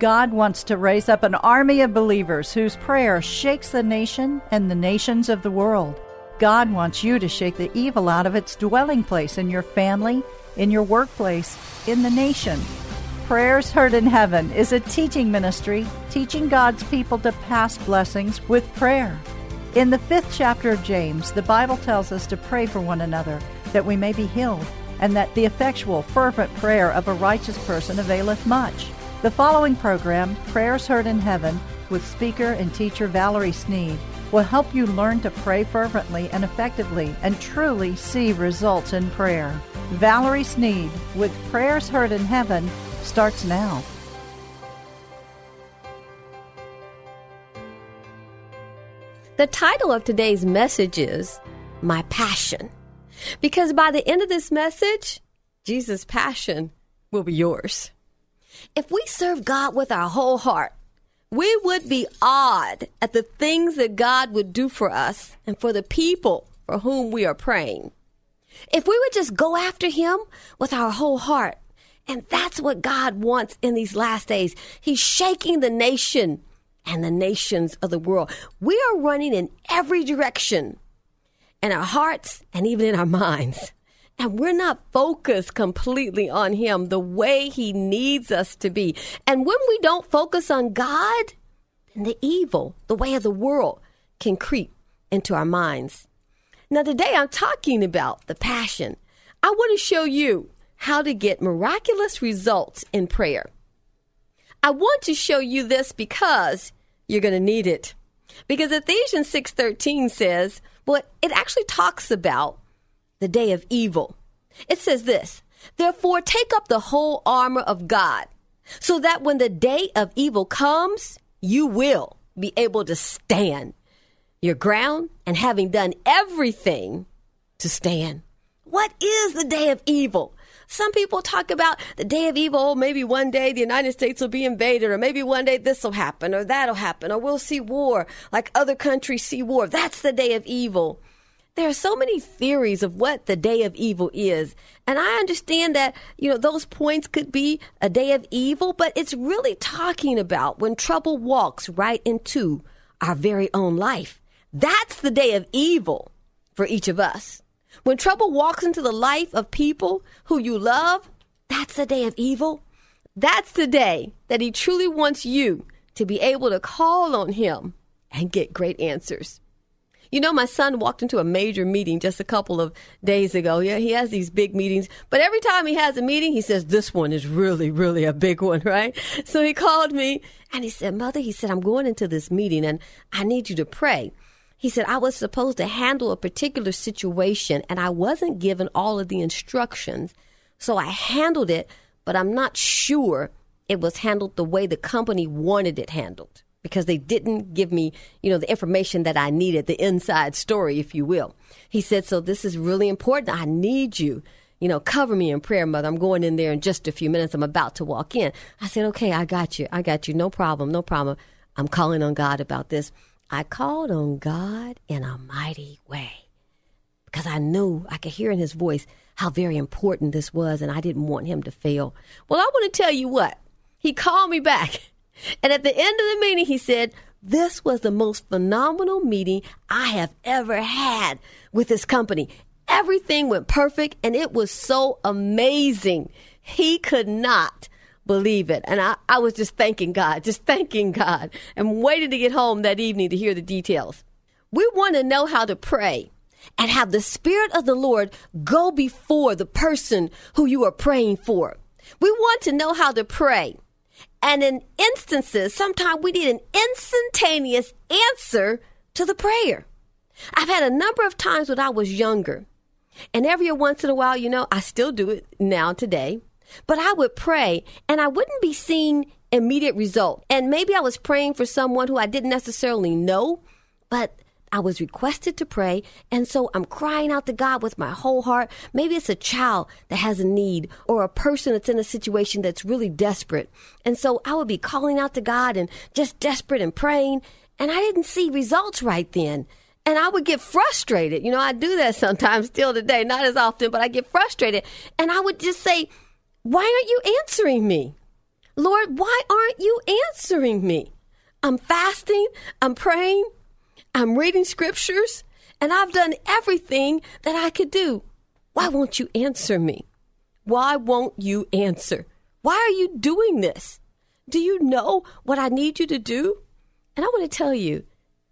God wants to raise up an army of believers whose prayer shakes the nation and the nations of the world. God wants you to shake the evil out of its dwelling place in your family, in your workplace, in the nation. Prayers Heard in Heaven is a teaching ministry teaching God's people to pass blessings with prayer. In the fifth chapter of James, the Bible tells us to pray for one another that we may be healed, and that the effectual, fervent prayer of a righteous person availeth much. The following program, Prayers Heard in Heaven, with speaker and teacher Valerie Sneed, will help you learn to pray fervently and effectively and truly see results in prayer. Valerie Sneed with Prayers Heard in Heaven starts now. The title of today's message is My Passion. Because by the end of this message, Jesus' passion will be yours. If we serve God with our whole heart, we would be awed at the things that God would do for us and for the people for whom we are praying. If we would just go after Him with our whole heart, and that's what God wants in these last days. He's shaking the nation and the nations of the world. We are running in every direction in our hearts and even in our minds and we're not focused completely on Him the way He needs us to be. And when we don't focus on God, then the evil, the way of the world, can creep into our minds. Now, today I'm talking about the passion. I want to show you how to get miraculous results in prayer. I want to show you this because you're going to need it. Because Ephesians 6:13 says, well, it actually talks about the day of evil. It says this Therefore, take up the whole armor of God, so that when the day of evil comes, you will be able to stand your ground and having done everything to stand. What is the day of evil? Some people talk about the day of evil. Oh, maybe one day the United States will be invaded, or maybe one day this will happen, or that'll happen, or we'll see war like other countries see war. That's the day of evil there are so many theories of what the day of evil is. And I understand that, you know, those points could be a day of evil, but it's really talking about when trouble walks right into our very own life. That's the day of evil for each of us. When trouble walks into the life of people who you love, that's the day of evil. That's the day that he truly wants you to be able to call on him and get great answers. You know, my son walked into a major meeting just a couple of days ago. Yeah, he has these big meetings, but every time he has a meeting, he says, This one is really, really a big one, right? So he called me and he said, Mother, he said, I'm going into this meeting and I need you to pray. He said, I was supposed to handle a particular situation and I wasn't given all of the instructions. So I handled it, but I'm not sure it was handled the way the company wanted it handled because they didn't give me, you know, the information that I needed, the inside story, if you will. He said, So this is really important. I need you. You know, cover me in prayer, mother. I'm going in there in just a few minutes. I'm about to walk in. I said, Okay, I got you. I got you. No problem. No problem. I'm calling on God about this. I called on God in a mighty way because I knew I could hear in his voice how very important this was and I didn't want him to fail. Well, I want to tell you what. He called me back And at the end of the meeting, he said, This was the most phenomenal meeting I have ever had with this company. Everything went perfect and it was so amazing. He could not believe it. And I, I was just thanking God, just thanking God, and waiting to get home that evening to hear the details. We want to know how to pray and have the Spirit of the Lord go before the person who you are praying for. We want to know how to pray and in instances, sometimes we need an instantaneous answer to the prayer. I've had a number of times when I was younger And every once in a while, you know, I still do it now today, but I would pray and I wouldn't be seeing immediate result. And maybe I was praying for someone who I didn't necessarily know, but I was requested to pray, and so I'm crying out to God with my whole heart. Maybe it's a child that has a need or a person that's in a situation that's really desperate. And so I would be calling out to God and just desperate and praying, and I didn't see results right then. And I would get frustrated. You know, I do that sometimes still today, not as often, but I get frustrated. And I would just say, Why aren't you answering me? Lord, why aren't you answering me? I'm fasting, I'm praying, I'm reading scriptures, and I've done everything that I could do. Why won't you answer me? Why won't you answer? Why are you doing this? Do you know what I need you to do? And I want to tell you,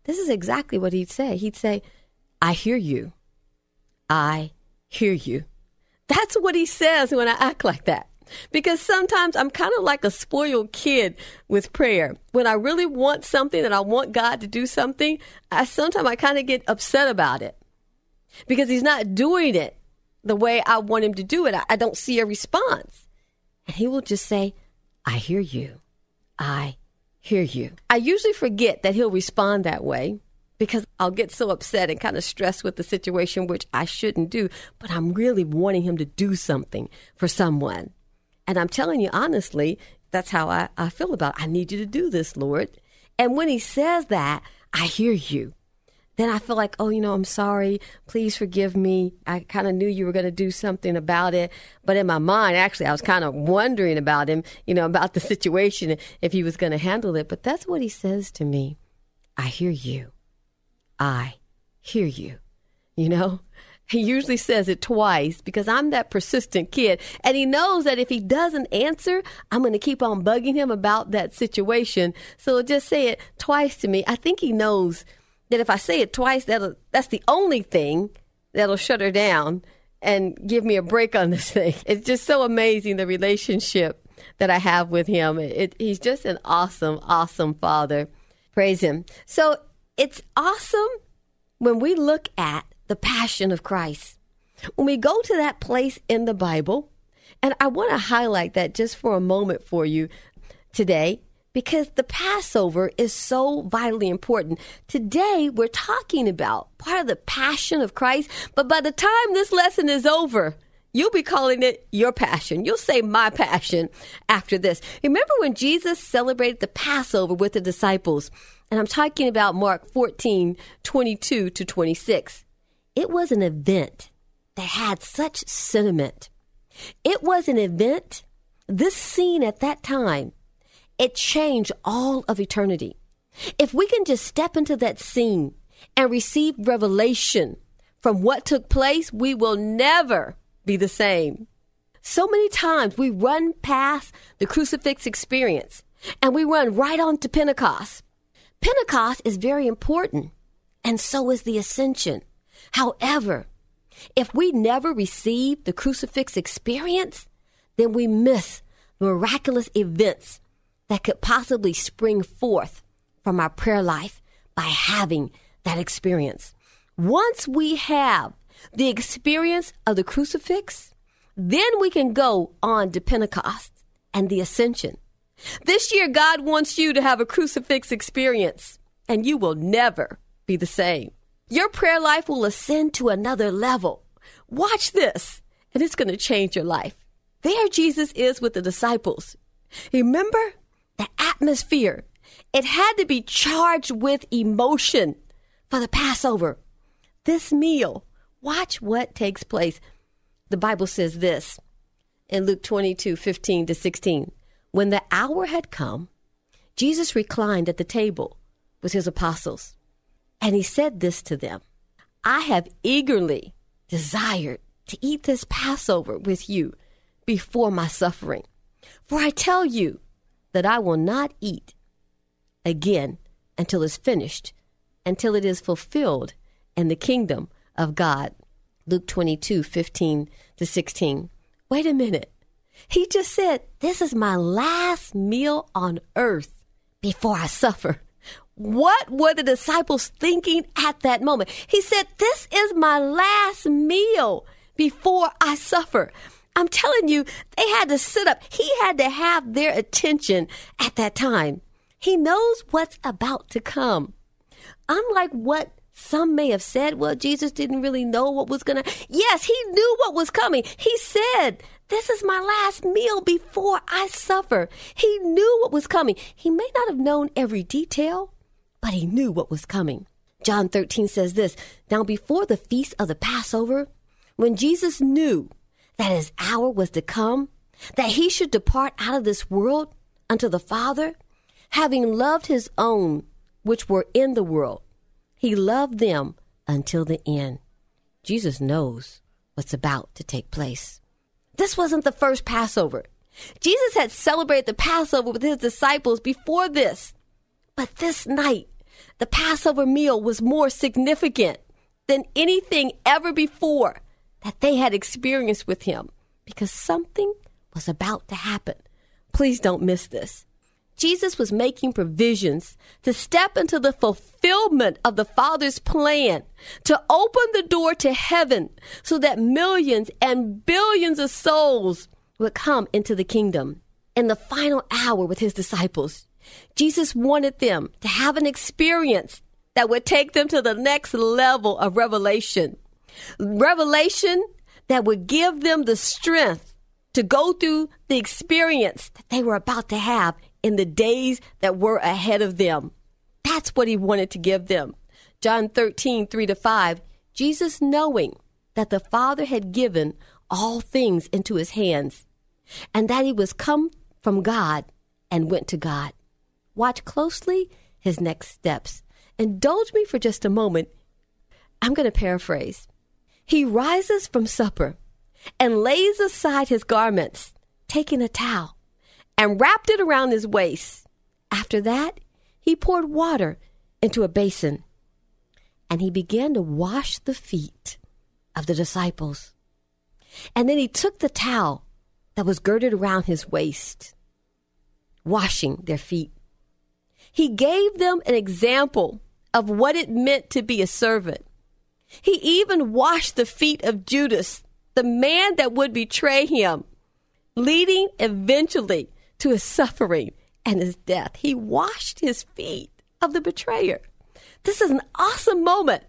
this is exactly what he'd say. He'd say, I hear you. I hear you. That's what he says when I act like that. Because sometimes I'm kind of like a spoiled kid with prayer. When I really want something and I want God to do something, I sometimes I kind of get upset about it because He's not doing it the way I want Him to do it. I, I don't see a response. And He will just say, I hear you. I hear you. I usually forget that He'll respond that way because I'll get so upset and kind of stressed with the situation, which I shouldn't do, but I'm really wanting him to do something for someone. And I'm telling you honestly, that's how I, I feel about it. I need you to do this, Lord. And when he says that, I hear you. Then I feel like, oh, you know, I'm sorry. Please forgive me. I kind of knew you were going to do something about it. But in my mind, actually, I was kind of wondering about him, you know, about the situation, if he was going to handle it. But that's what he says to me I hear you. I hear you. You know? He usually says it twice because I'm that persistent kid. And he knows that if he doesn't answer, I'm going to keep on bugging him about that situation. So just say it twice to me. I think he knows that if I say it twice, that'll, that's the only thing that'll shut her down and give me a break on this thing. It's just so amazing the relationship that I have with him. It, he's just an awesome, awesome father. Praise him. So it's awesome when we look at the passion of Christ. When we go to that place in the Bible, and I want to highlight that just for a moment for you today, because the Passover is so vitally important. Today, we're talking about part of the passion of Christ, but by the time this lesson is over, You'll be calling it your passion. You'll say my passion after this. Remember when Jesus celebrated the Passover with the disciples? And I'm talking about Mark 14, 22 to 26. It was an event that had such sentiment. It was an event, this scene at that time, it changed all of eternity. If we can just step into that scene and receive revelation from what took place, we will never be the same. So many times we run past the crucifix experience and we run right on to Pentecost. Pentecost is very important, and so is the ascension. However, if we never receive the crucifix experience, then we miss miraculous events that could possibly spring forth from our prayer life by having that experience. Once we have the experience of the crucifix, then we can go on to Pentecost and the ascension. This year, God wants you to have a crucifix experience, and you will never be the same. Your prayer life will ascend to another level. Watch this, and it's going to change your life. There, Jesus is with the disciples. Remember the atmosphere? It had to be charged with emotion for the Passover. This meal, watch what takes place. The Bible says this in Luke 22 15 to 16. When the hour had come, Jesus reclined at the table with his apostles. And he said this to them I have eagerly desired to eat this Passover with you before my suffering. For I tell you that I will not eat again until it's finished, until it is fulfilled in the kingdom of God. Luke 22 15 to 16. Wait a minute. He just said, This is my last meal on earth before I suffer. What were the disciples thinking at that moment? He said, This is my last meal before I suffer. I'm telling you, they had to sit up. He had to have their attention at that time. He knows what's about to come. Unlike what some may have said, well, Jesus didn't really know what was going to. Yes, he knew what was coming. He said, This is my last meal before I suffer. He knew what was coming. He may not have known every detail, but he knew what was coming. John 13 says this Now, before the feast of the Passover, when Jesus knew that his hour was to come, that he should depart out of this world unto the Father, having loved his own which were in the world, he loved them until the end. Jesus knows what's about to take place. This wasn't the first Passover. Jesus had celebrated the Passover with his disciples before this. But this night, the Passover meal was more significant than anything ever before that they had experienced with him because something was about to happen. Please don't miss this. Jesus was making provisions to step into the fulfillment of the Father's plan to open the door to heaven so that millions and billions of souls would come into the kingdom. In the final hour with his disciples, Jesus wanted them to have an experience that would take them to the next level of revelation. Revelation that would give them the strength to go through the experience that they were about to have in the days that were ahead of them. That's what he wanted to give them. John 13, 3 to 5. Jesus, knowing that the Father had given all things into his hands, and that he was come from God and went to God. Watch closely his next steps. Indulge me for just a moment. I'm going to paraphrase. He rises from supper and lays aside his garments, taking a towel and wrapped it around his waist. After that, he poured water into a basin and he began to wash the feet of the disciples. And then he took the towel that was girded around his waist, washing their feet. He gave them an example of what it meant to be a servant. He even washed the feet of Judas, the man that would betray him, leading eventually to his suffering and his death. He washed his feet of the betrayer. This is an awesome moment.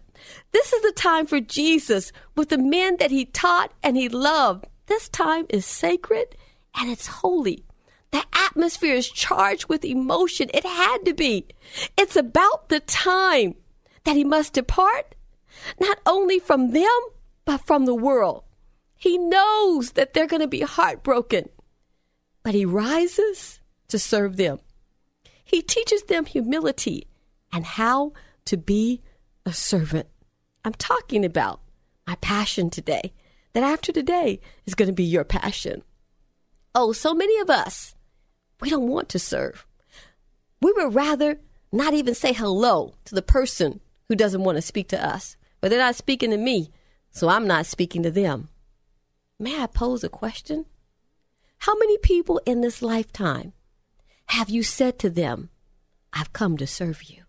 This is the time for Jesus with the men that he taught and he loved. This time is sacred and it's holy. The atmosphere is charged with emotion. It had to be. It's about the time that he must depart, not only from them, but from the world. He knows that they're going to be heartbroken but he rises to serve them. He teaches them humility and how to be a servant. I'm talking about my passion today, that after today is going to be your passion. Oh, so many of us, we don't want to serve. We would rather not even say hello to the person who doesn't want to speak to us, but they're not speaking to me, so I'm not speaking to them. May I pose a question? How many people in this lifetime have you said to them, I've come to serve you?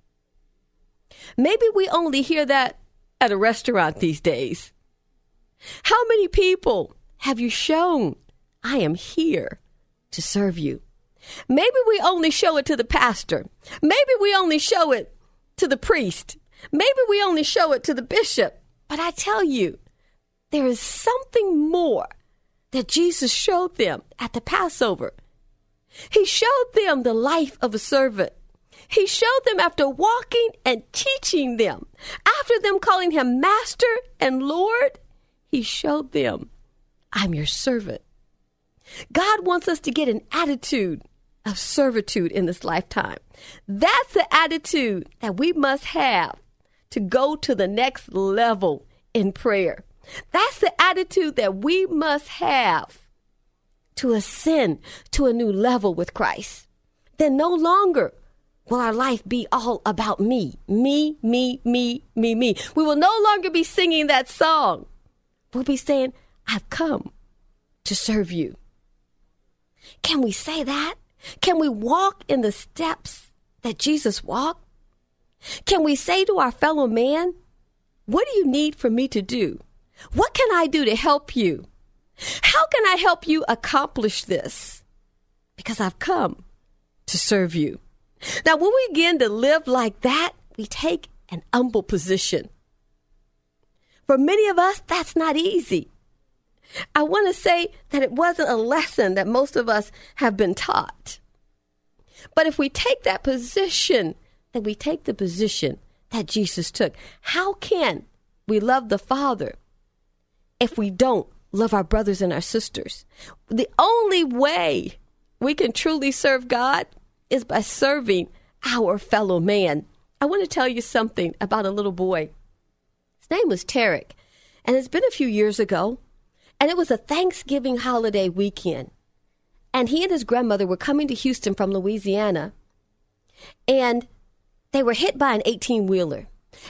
Maybe we only hear that at a restaurant these days. How many people have you shown, I am here to serve you? Maybe we only show it to the pastor. Maybe we only show it to the priest. Maybe we only show it to the bishop. But I tell you, there is something more that Jesus showed them at the Passover. He showed them the life of a servant. He showed them after walking and teaching them, after them calling him Master and Lord, he showed them, I'm your servant. God wants us to get an attitude of servitude in this lifetime. That's the attitude that we must have to go to the next level in prayer. That's the attitude that we must have to ascend to a new level with Christ. Then no longer will our life be all about me, me, me, me, me, me. We will no longer be singing that song. We'll be saying, I've come to serve you. Can we say that? Can we walk in the steps that Jesus walked? Can we say to our fellow man, What do you need for me to do? What can I do to help you? How can I help you accomplish this? Because I've come to serve you. Now, when we begin to live like that, we take an humble position. For many of us, that's not easy. I want to say that it wasn't a lesson that most of us have been taught. But if we take that position, then we take the position that Jesus took. How can we love the Father if we don't love our brothers and our sisters? The only way we can truly serve God is by serving our fellow man. I want to tell you something about a little boy. His name was Tarek, and it's been a few years ago, and it was a Thanksgiving holiday weekend. And he and his grandmother were coming to Houston from Louisiana, and they were hit by an 18 wheeler.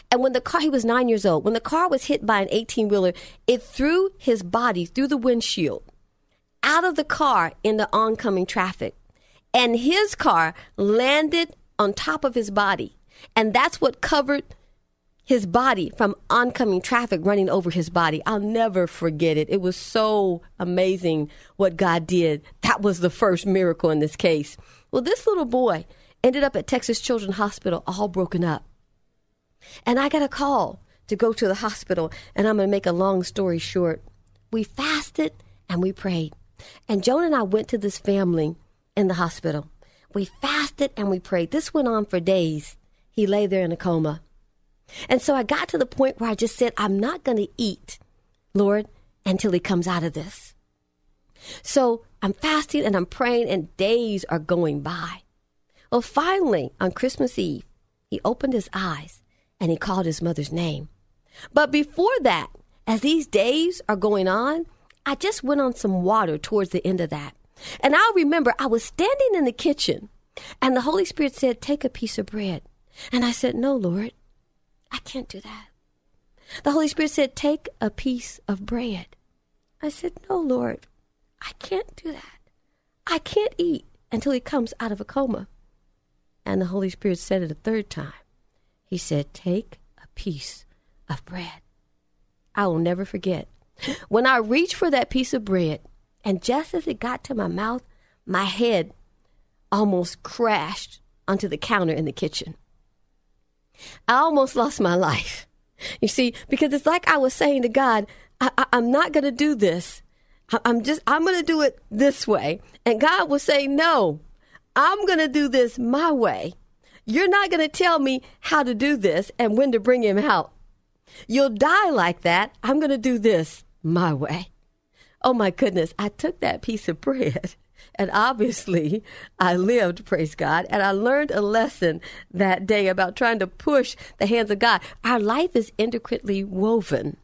And when the car, he was nine years old, when the car was hit by an 18 wheeler, it threw his body through the windshield out of the car into oncoming traffic. And his car landed on top of his body. And that's what covered his body from oncoming traffic running over his body. I'll never forget it. It was so amazing what God did. That was the first miracle in this case. Well, this little boy ended up at Texas Children's Hospital all broken up. And I got a call to go to the hospital, and I'm going to make a long story short. We fasted and we prayed. And Joan and I went to this family in the hospital. We fasted and we prayed. This went on for days. He lay there in a coma. And so I got to the point where I just said, I'm not going to eat, Lord, until he comes out of this. So I'm fasting and I'm praying, and days are going by. Well, finally, on Christmas Eve, he opened his eyes and he called his mother's name. But before that, as these days are going on, I just went on some water towards the end of that. And I remember I was standing in the kitchen and the Holy Spirit said, Take a piece of bread. And I said, No, Lord, I can't do that. The Holy Spirit said, Take a piece of bread. I said, No, Lord, I can't do that. I can't eat until he comes out of a coma. And the Holy Spirit said it a third time. He said, Take a piece of bread. I will never forget. When I reached for that piece of bread, and just as it got to my mouth, my head almost crashed onto the counter in the kitchen. I almost lost my life. You see, because it's like I was saying to God, I, am not going to do this. I, I'm just, I'm going to do it this way. And God was saying, no, I'm going to do this my way. You're not going to tell me how to do this and when to bring him out. You'll die like that. I'm going to do this my way. Oh my goodness, I took that piece of bread and obviously I lived, praise God, and I learned a lesson that day about trying to push the hands of God. Our life is intricately woven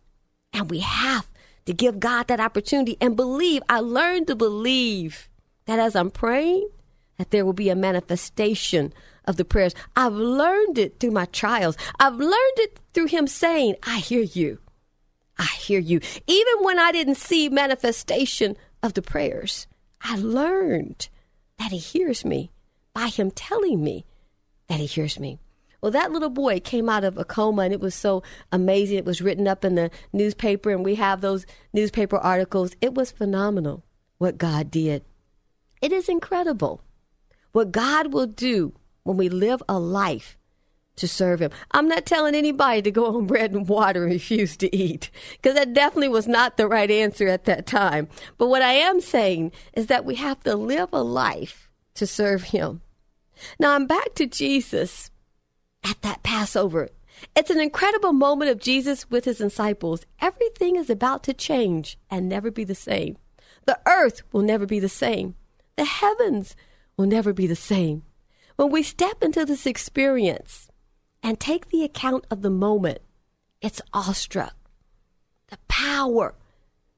and we have to give God that opportunity and believe. I learned to believe that as I'm praying, that there will be a manifestation of the prayers. I've learned it through my trials. I've learned it through him saying, I hear you. I hear you. Even when I didn't see manifestation of the prayers, I learned that he hears me by him telling me that he hears me. Well, that little boy came out of a coma and it was so amazing. It was written up in the newspaper and we have those newspaper articles. It was phenomenal what God did. It is incredible what God will do when we live a life to serve him. I'm not telling anybody to go on bread and water and refuse to eat, because that definitely was not the right answer at that time. But what I am saying is that we have to live a life to serve him. Now I'm back to Jesus at that Passover. It's an incredible moment of Jesus with his disciples. Everything is about to change and never be the same. The earth will never be the same. The heavens will never be the same. When we step into this experience, and take the account of the moment, it's awestruck. The power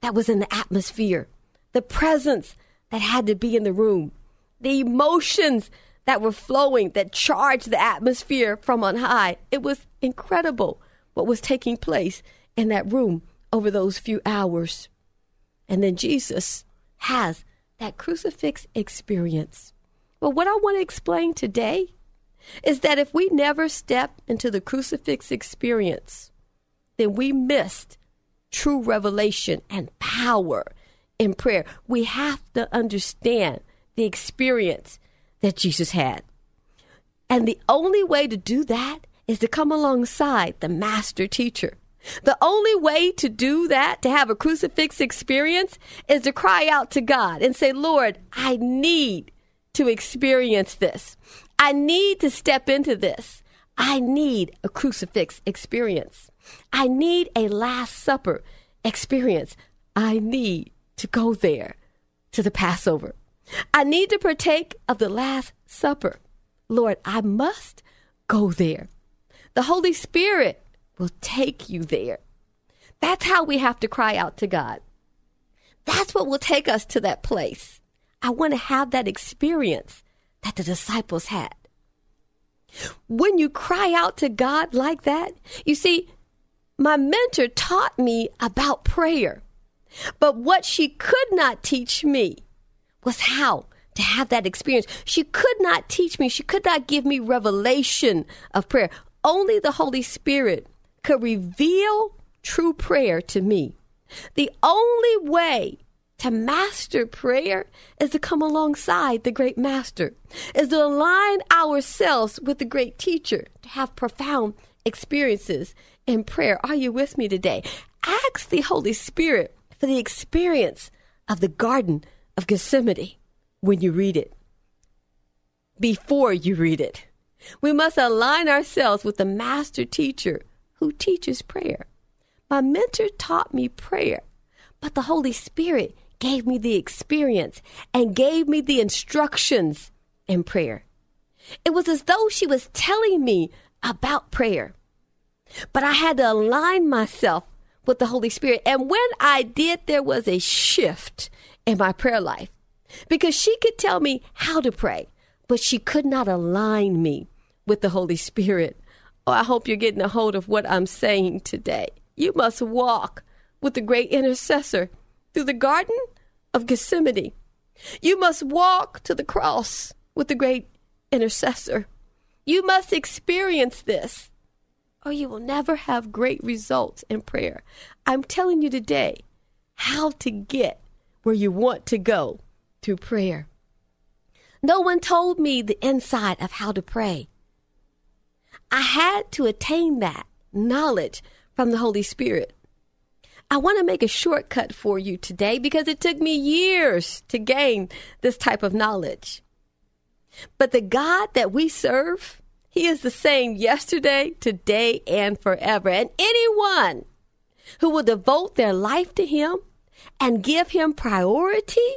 that was in the atmosphere, the presence that had to be in the room, the emotions that were flowing that charged the atmosphere from on high. It was incredible what was taking place in that room over those few hours. And then Jesus has that crucifix experience. Well, what I want to explain today is that if we never step into the crucifix experience, then we missed true revelation and power in prayer. We have to understand the experience that Jesus had. And the only way to do that is to come alongside the master teacher. The only way to do that, to have a crucifix experience, is to cry out to God and say, Lord, I need to experience this. I need to step into this. I need a crucifix experience. I need a Last Supper experience. I need to go there to the Passover. I need to partake of the Last Supper. Lord, I must go there. The Holy Spirit will take you there. That's how we have to cry out to God. That's what will take us to that place. I want to have that experience that the disciples had. When you cry out to God like that, you see, my mentor taught me about prayer. But what she could not teach me was how to have that experience. She could not teach me, she could not give me revelation of prayer. Only the Holy Spirit could reveal true prayer to me. The only way to master prayer is to come alongside the great master, is to align ourselves with the great teacher, to have profound experiences in prayer. Are you with me today? Ask the Holy Spirit for the experience of the Garden of Gethsemane when you read it, before you read it. We must align ourselves with the master teacher who teaches prayer. My mentor taught me prayer, but the Holy Spirit gave me the experience and gave me the instructions in prayer. It was as though she was telling me about prayer. But I had to align myself with the Holy Spirit. And when I did, there was a shift in my prayer life because she could tell me how to pray, but she could not align me with the Holy Spirit. Oh, I hope you're getting a hold of what I'm saying today. You must walk with the great intercessor through the Garden of Gethsemane. You must walk to the cross with the great intercessor. You must experience this, or you will never have great results in prayer. I'm telling you today how to get where you want to go through prayer. No one told me the inside of how to pray. I had to attain that knowledge from the Holy Spirit. I want to make a shortcut for you today because it took me years to gain this type of knowledge. But the God that we serve, He is the same yesterday, today, and forever. And anyone who will devote their life to Him and give Him priority,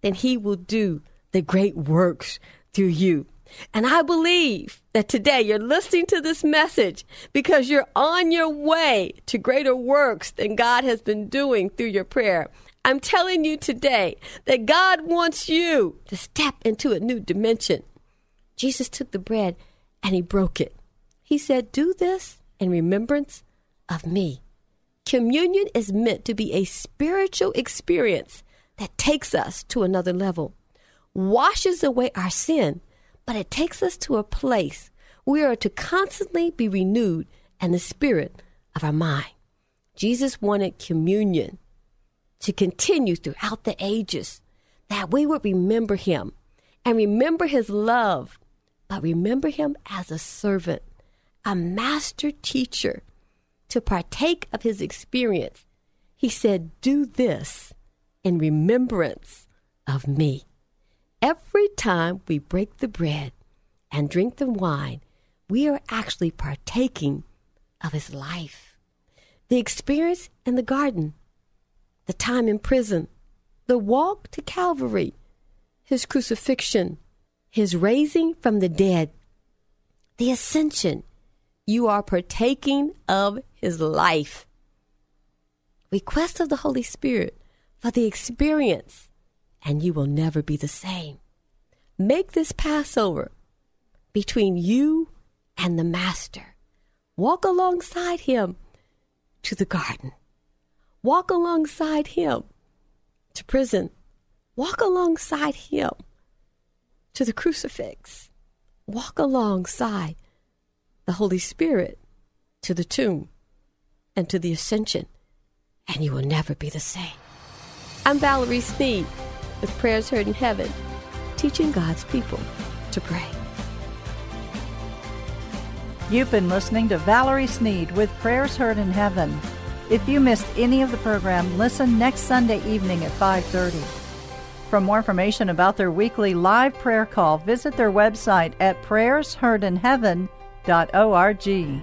then He will do the great works through you. And I believe that today you're listening to this message because you're on your way to greater works than God has been doing through your prayer. I'm telling you today that God wants you to step into a new dimension. Jesus took the bread and he broke it. He said, Do this in remembrance of me. Communion is meant to be a spiritual experience that takes us to another level, washes away our sin but it takes us to a place we are to constantly be renewed in the spirit of our mind. Jesus wanted communion to continue throughout the ages, that we would remember him and remember his love, but remember him as a servant, a master teacher, to partake of his experience. He said, Do this in remembrance of me. Every time we break the bread and drink the wine, we are actually partaking of his life. The experience in the garden, the time in prison, the walk to Calvary, his crucifixion, his raising from the dead, the ascension, you are partaking of his life. Request of the Holy Spirit for the experience and you will never be the same. Make this Passover between you and the Master. Walk alongside him to the garden. Walk alongside him to prison. Walk alongside him to the crucifix. Walk alongside the Holy Spirit to the tomb and to the ascension. and you will never be the same. I'm Valerie Sneed with Prayers Heard in Heaven, teaching God's people to pray. You've been listening to Valerie Sneed with Prayers Heard in Heaven. If you missed any of the program, listen next Sunday evening at 5:30. For more information about their weekly live prayer call, visit their website at prayersheardinheaven.org.